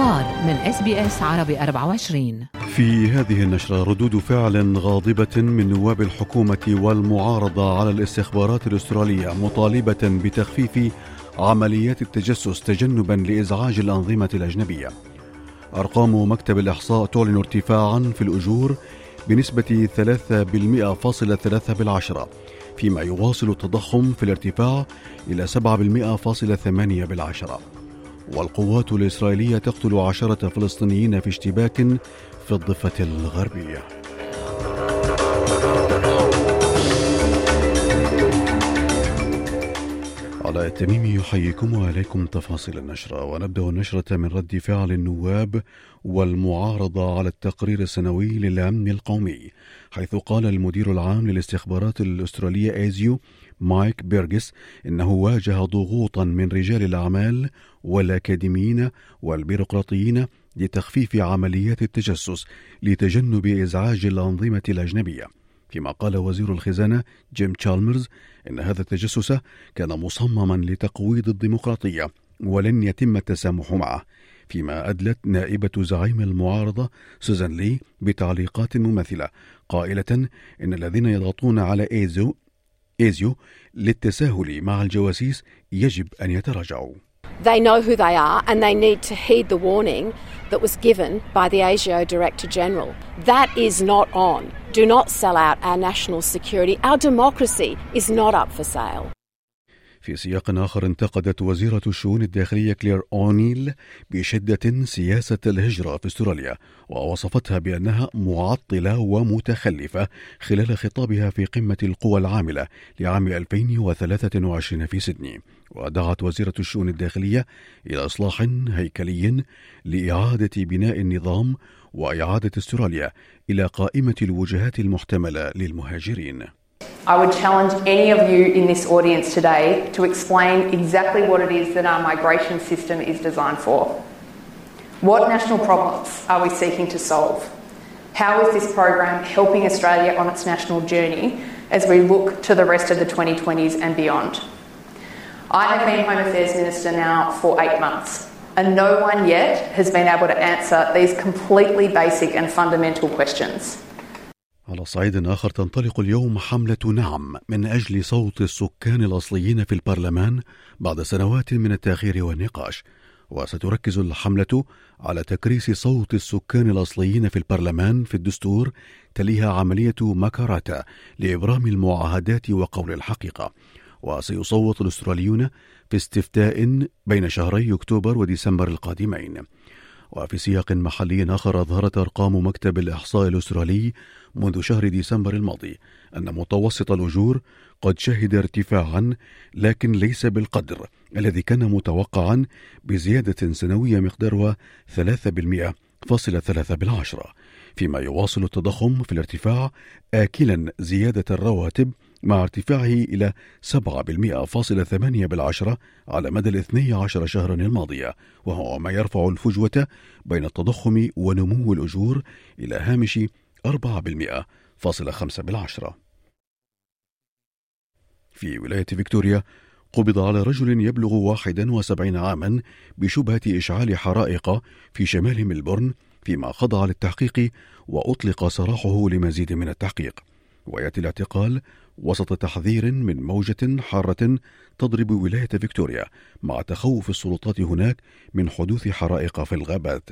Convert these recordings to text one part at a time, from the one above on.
الأخبار من SBS عربي 24 في هذه النشرة ردود فعل غاضبة من نواب الحكومة والمعارضة على الاستخبارات الأسترالية مطالبة بتخفيف عمليات التجسس تجنبا لإزعاج الأنظمة الأجنبية. أرقام مكتب الإحصاء تعلن ارتفاعا في الأجور بنسبة 3.3 بالعشرة فيما يواصل التضخم في الارتفاع إلى 7.8 بالعشرة. والقوات الإسرائيلية تقتل عشرة فلسطينيين في اشتباك في الضفة الغربية. علاء التميمي يحييكم وعليكم تفاصيل النشرة. ونبدأ النشرة من رد فعل النواب والمعارضة على التقرير السنوي للأمن القومي حيث قال المدير العام للاستخبارات الأسترالية إيزيو مايك بيرجس إنه واجه ضغوطا من رجال الأعمال والأكاديميين والبيروقراطيين لتخفيف عمليات التجسس لتجنب إزعاج الأنظمة الأجنبية. فيما قال وزير الخزانة جيم تشالمرز إن هذا التجسس كان مصمما لتقويض الديمقراطية ولن يتم التسامح معه فيما أدلت نائبة زعيم المعارضة سوزان لي بتعليقات مماثلة قائلة إن الذين يضغطون على ASIO ASIO للتساهل مع الجواسيس يجب أن يتراجعوا They know who they are and they need to heed the warning that was given by the ASIO Director General. That is not on. Do not sell out our national security. Our democracy is not up for sale. في سياق آخر انتقدت وزيرة الشؤون الداخلية كلير أونيل بشدة سياسة الهجرة في أستراليا ووصفتها بأنها معطلة ومتخلفة خلال خطابها في قمة القوى العاملة لعام 2023 في سيدني ودعت وزيرة الشؤون الداخلية إلى إصلاح هيكلي لإعادة بناء النظام وإعادة أستراليا إلى قائمة الوجهات المحتملة للمهاجرين. I would challenge any of you in this audience today to explain exactly what it is that our migration system is designed for. What national problems are we seeking to solve? How is this program helping Australia on its national journey as we look to the rest of the 2020s and beyond? I have been Home Affairs Minister now for eight months, and no one yet has been able to answer these completely basic and fundamental questions. على صعيد آخر تنطلق اليوم حملة نعم من أجل صوت السكان الأصليين في البرلمان بعد سنوات من التأخير والنقاش. وستركز الحملة على تكريس صوت السكان الأصليين في البرلمان في الدستور تليها عملية مكاراتا لإبرام المعاهدات وقول الحقيقة. وسيصوت الأستراليون في استفتاء بين شهري أكتوبر وديسمبر القادمين. وفي سياق محلي آخر أظهرت أرقام مكتب الإحصاء الأسترالي منذ شهر ديسمبر الماضي أن متوسط الأجور قد شهد ارتفاعا لكن ليس بالقدر الذي كان متوقعا بزيادة سنوية مقدارها 3% فاصلة ثلاثة بالعشرة فيما يواصل التضخم في الارتفاع آكلا زيادة الرواتب مع ارتفاعه إلى 7.8 بالعشرة على مدى الاثني عشر شهرا الماضية وهو ما يرفع الفجوة بين التضخم ونمو الأجور إلى هامش 4% فاصلة خمسة بالعشرة. في ولاية فيكتوريا قبض على رجل يبلغ 71 عاما بشبهة إشعال حرائق في شمال ملبورن فيما خضع للتحقيق وأطلق سراحه لمزيد من التحقيق. ويأتي الاعتقال وسط تحذير من موجة حارة تضرب ولاية فيكتوريا مع تخوف السلطات هناك من حدوث حرائق في الغابات.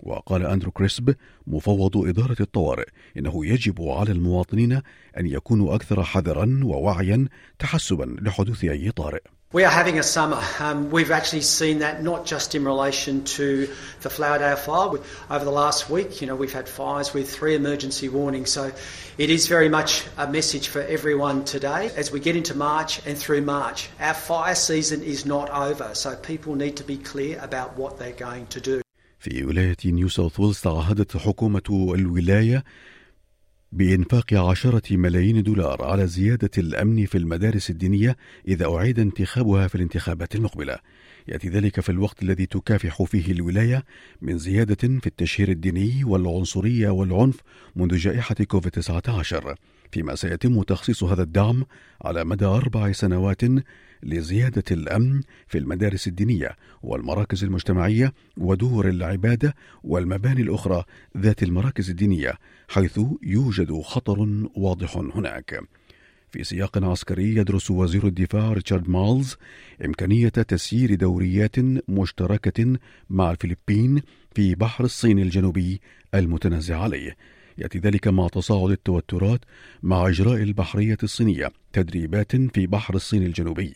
وقال أندرو كريسب مفوض إدارة الطوارئ إنه يجب على المواطنين أن يكونوا أكثر حذرا ووعيا تحسبا لحدوث أي طارئ We are having a summer. Um, we've actually seen that not just in relation to the Flowerdale fire. Over the last week, you know, we've had fires with three emergency warnings. So it is very much a message for everyone today as we get into March and through March. Our fire season is not over, so people need to be clear about what they're going to do. في ولاية نيو ساوث ويلز تعهدت حكومة الولاية بإنفاق عشرة ملايين دولار على زيادة الأمن في المدارس الدينية إذا أعيد انتخابها في الانتخابات المقبلة. يأتي ذلك في الوقت الذي تكافح فيه الولاية من زيادة في التشهير الديني والعنصرية والعنف منذ جائحة كوفيد 19 فيما سيتم تخصيص هذا الدعم على مدى أربع سنوات لزيادة الأمن في المدارس الدينية والمراكز المجتمعية ودور العبادة والمباني الأخرى ذات المراكز الدينية حيث يوجد خطر واضح هناك. في سياق عسكري يدرس وزير الدفاع ريتشارد مالز إمكانية تسيير دوريات مشتركة مع الفلبين في بحر الصين الجنوبي المتنازع عليه. يأتي ذلك مع تصاعد التوترات مع إجراء البحرية الصينية تدريبات في بحر الصين الجنوبي.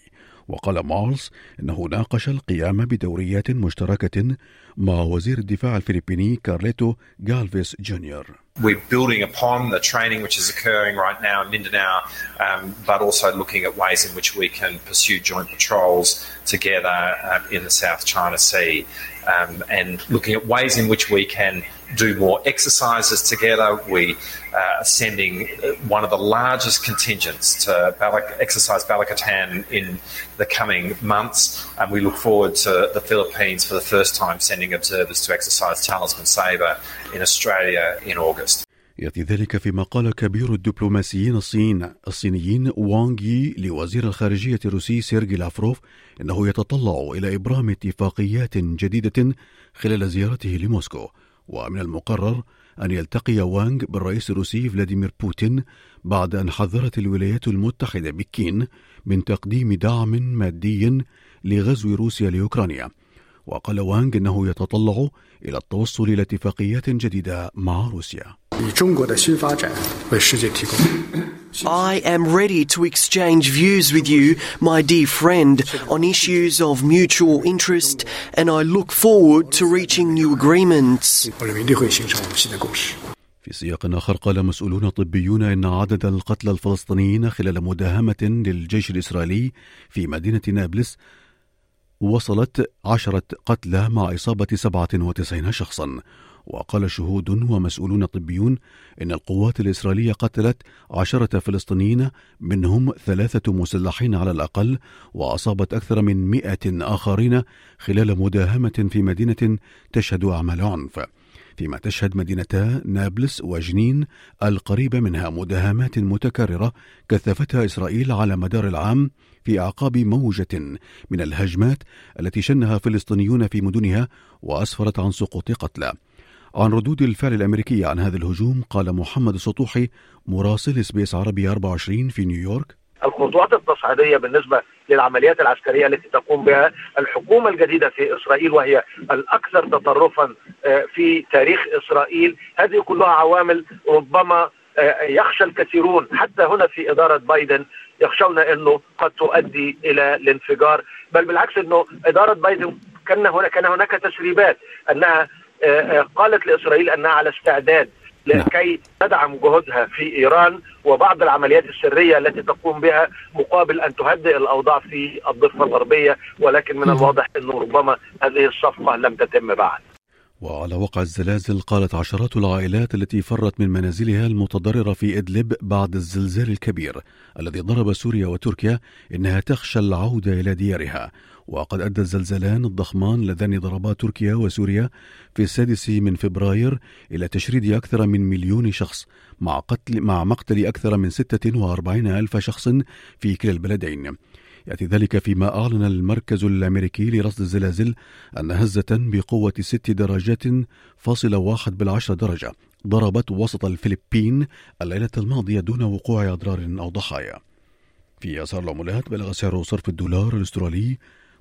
وقال مارس إنه ناقش القيام بدوريات مشتركة مع وزير الدفاع الفلبيني كارليتو غالفيس جونيور We're building upon the training which is occurring right now in Mindanao, um, but also looking at ways in which we can pursue joint patrols together um, in the South China Sea, um, and looking at ways in which we can do more exercises together. We uh, are sending one of the largest contingents to Balak, exercise Balakatan in the coming months, and we look forward to the Philippines for the first time sending observers to exercise Talisman Sabre in Australia in August. يأتي ذلك فيما قال كبير الدبلوماسيين الصين الصينيين وانغ يي لوزير الخارجية الروسي سيرجي لافروف إنه يتطلع إلى إبرام اتفاقيات جديدة خلال زيارته لموسكو. ومن المقرر أن يلتقي وانغ بالرئيس الروسي فلاديمير بوتين بعد أن حذرت الولايات المتحدة بكين من تقديم دعم مادي لغزو روسيا لأوكرانيا. وقال وانغ أنه يتطلع إلى التوصل إلى اتفاقيات جديدة مع روسيا. 以中国的新发展为世界提供。I am ready to exchange views with you, my dear friend, on issues of mutual interest, and I look forward to reaching new agreements. 我认为一定会形成我们新的共识。 في سياق آخر قال مسؤولون طبيون إن عدد القتلى الفلسطينيين خلال مداهمة للجيش الإسرائيلي في مدينة نابلس وصلت عشرة قتلى مع إصابة 97 شخصا وقال شهود ومسؤولون طبيون إن القوات الإسرائيلية قتلت عشرة فلسطينيين منهم ثلاثة مسلحين على الأقل وأصابت أكثر من مئة آخرين خلال مداهمة في مدينة تشهد أعمال عنف. فيما تشهد مدينتا نابلس وجنين القريبة منها مداهمات متكررة كثفتها إسرائيل على مدار العام في أعقاب موجة من الهجمات التي شنها فلسطينيون في مدنها وأسفرت عن سقوط قتلى. عن ردود الفعل الأمريكية عن هذا الهجوم قال محمد السطوحي مراسل SBS عربي 24 في نيويورك. الخطوات التصعيدية بالنسبة للعمليات العسكرية التي تقوم بها الحكومة الجديدة في إسرائيل وهي الأكثر تطرفا في تاريخ إسرائيل. هذه كلها عوامل ربما يخشى الكثيرون حتى هنا في إدارة بايدن يخشون إنه قد تؤدي إلى الانفجار. بل بالعكس إنه إدارة بايدن كان كان هناك تسريبات أنها قالت لإسرائيل أنها على استعداد لكي تدعم جهودها في إيران وبعض العمليات السرية التي تقوم بها مقابل أن تهدئ الأوضاع في الضفة الغربية ولكن من الواضح إنه ربما هذه الصفقة لم تتم بعد. وعلى وقع الزلازل قالت عشرات العائلات التي فرت من منازلها المتضررة في إدلب بعد الزلزال الكبير الذي ضرب سوريا وتركيا إنها تخشى العودة إلى ديارها. وقد أدى الزلزالان الضخمان اللذان ضربا تركيا وسوريا في السادس من فبراير إلى تشريد أكثر من مليون شخص مع, قتل مع مقتل أكثر من 46 ألف شخص في كلا البلدين. يأتي ذلك فيما أعلن المركز الأمريكي لرصد الزلازل أن هزة بقوة ست درجات فاصلة واحد بالعشرة درجة ضربت وسط الفلبين الليلة الماضية دون وقوع أضرار أو ضحايا. في أسعار العملات بلغ سعر صرف الدولار الأسترالي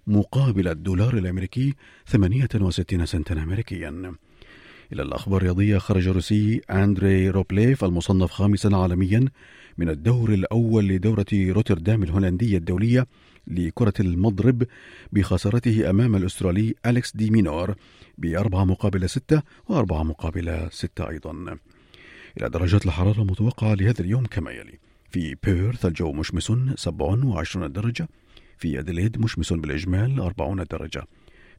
مقابل الدولار الأمريكي 68 سنتا أمريكيا. إلى الأخبار الرياضية خرج الروسي أندري روبليف المصنف خامسا عالميا من الدور الأول لدورة روتردام الهولندية الدولية لكرة المضرب بخسارته أمام الأسترالي أليكس دي مينور بأربعة مقابل ستة وأربعة مقابل ستة أيضا. إلى درجات الحرارة المتوقعة لهذا اليوم كما يلي. في بيرث الجو مشمس 27 درجة. في أديليد مشمس بالإجمال 40 درجة.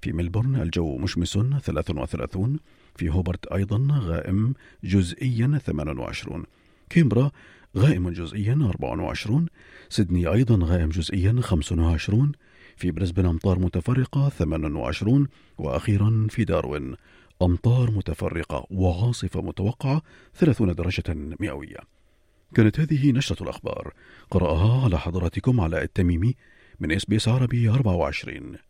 في ملبورن الجو مشمس 33 في هوبرت أيضا غائم جزئيا 28 كيمبرا غائم جزئيا 24 سيدني أيضا غائم جزئيا 25 في بريسبن أمطار متفرقة 28 وأخيرا في داروين أمطار متفرقة وعاصفة متوقعة 30 درجة مئوية. كانت هذه نشرة الأخبار. قرأها على حضراتكم علاء التميمي من SBS عربي 24